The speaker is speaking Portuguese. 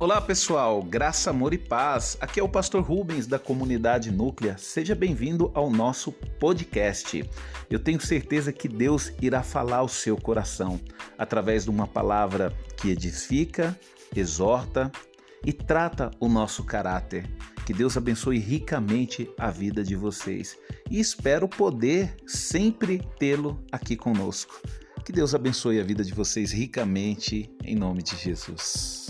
Olá pessoal, graça, amor e paz. Aqui é o pastor Rubens da comunidade Núclea. Seja bem-vindo ao nosso podcast. Eu tenho certeza que Deus irá falar ao seu coração através de uma palavra que edifica, exorta e trata o nosso caráter. Que Deus abençoe ricamente a vida de vocês e espero poder sempre tê-lo aqui conosco. Que Deus abençoe a vida de vocês ricamente em nome de Jesus.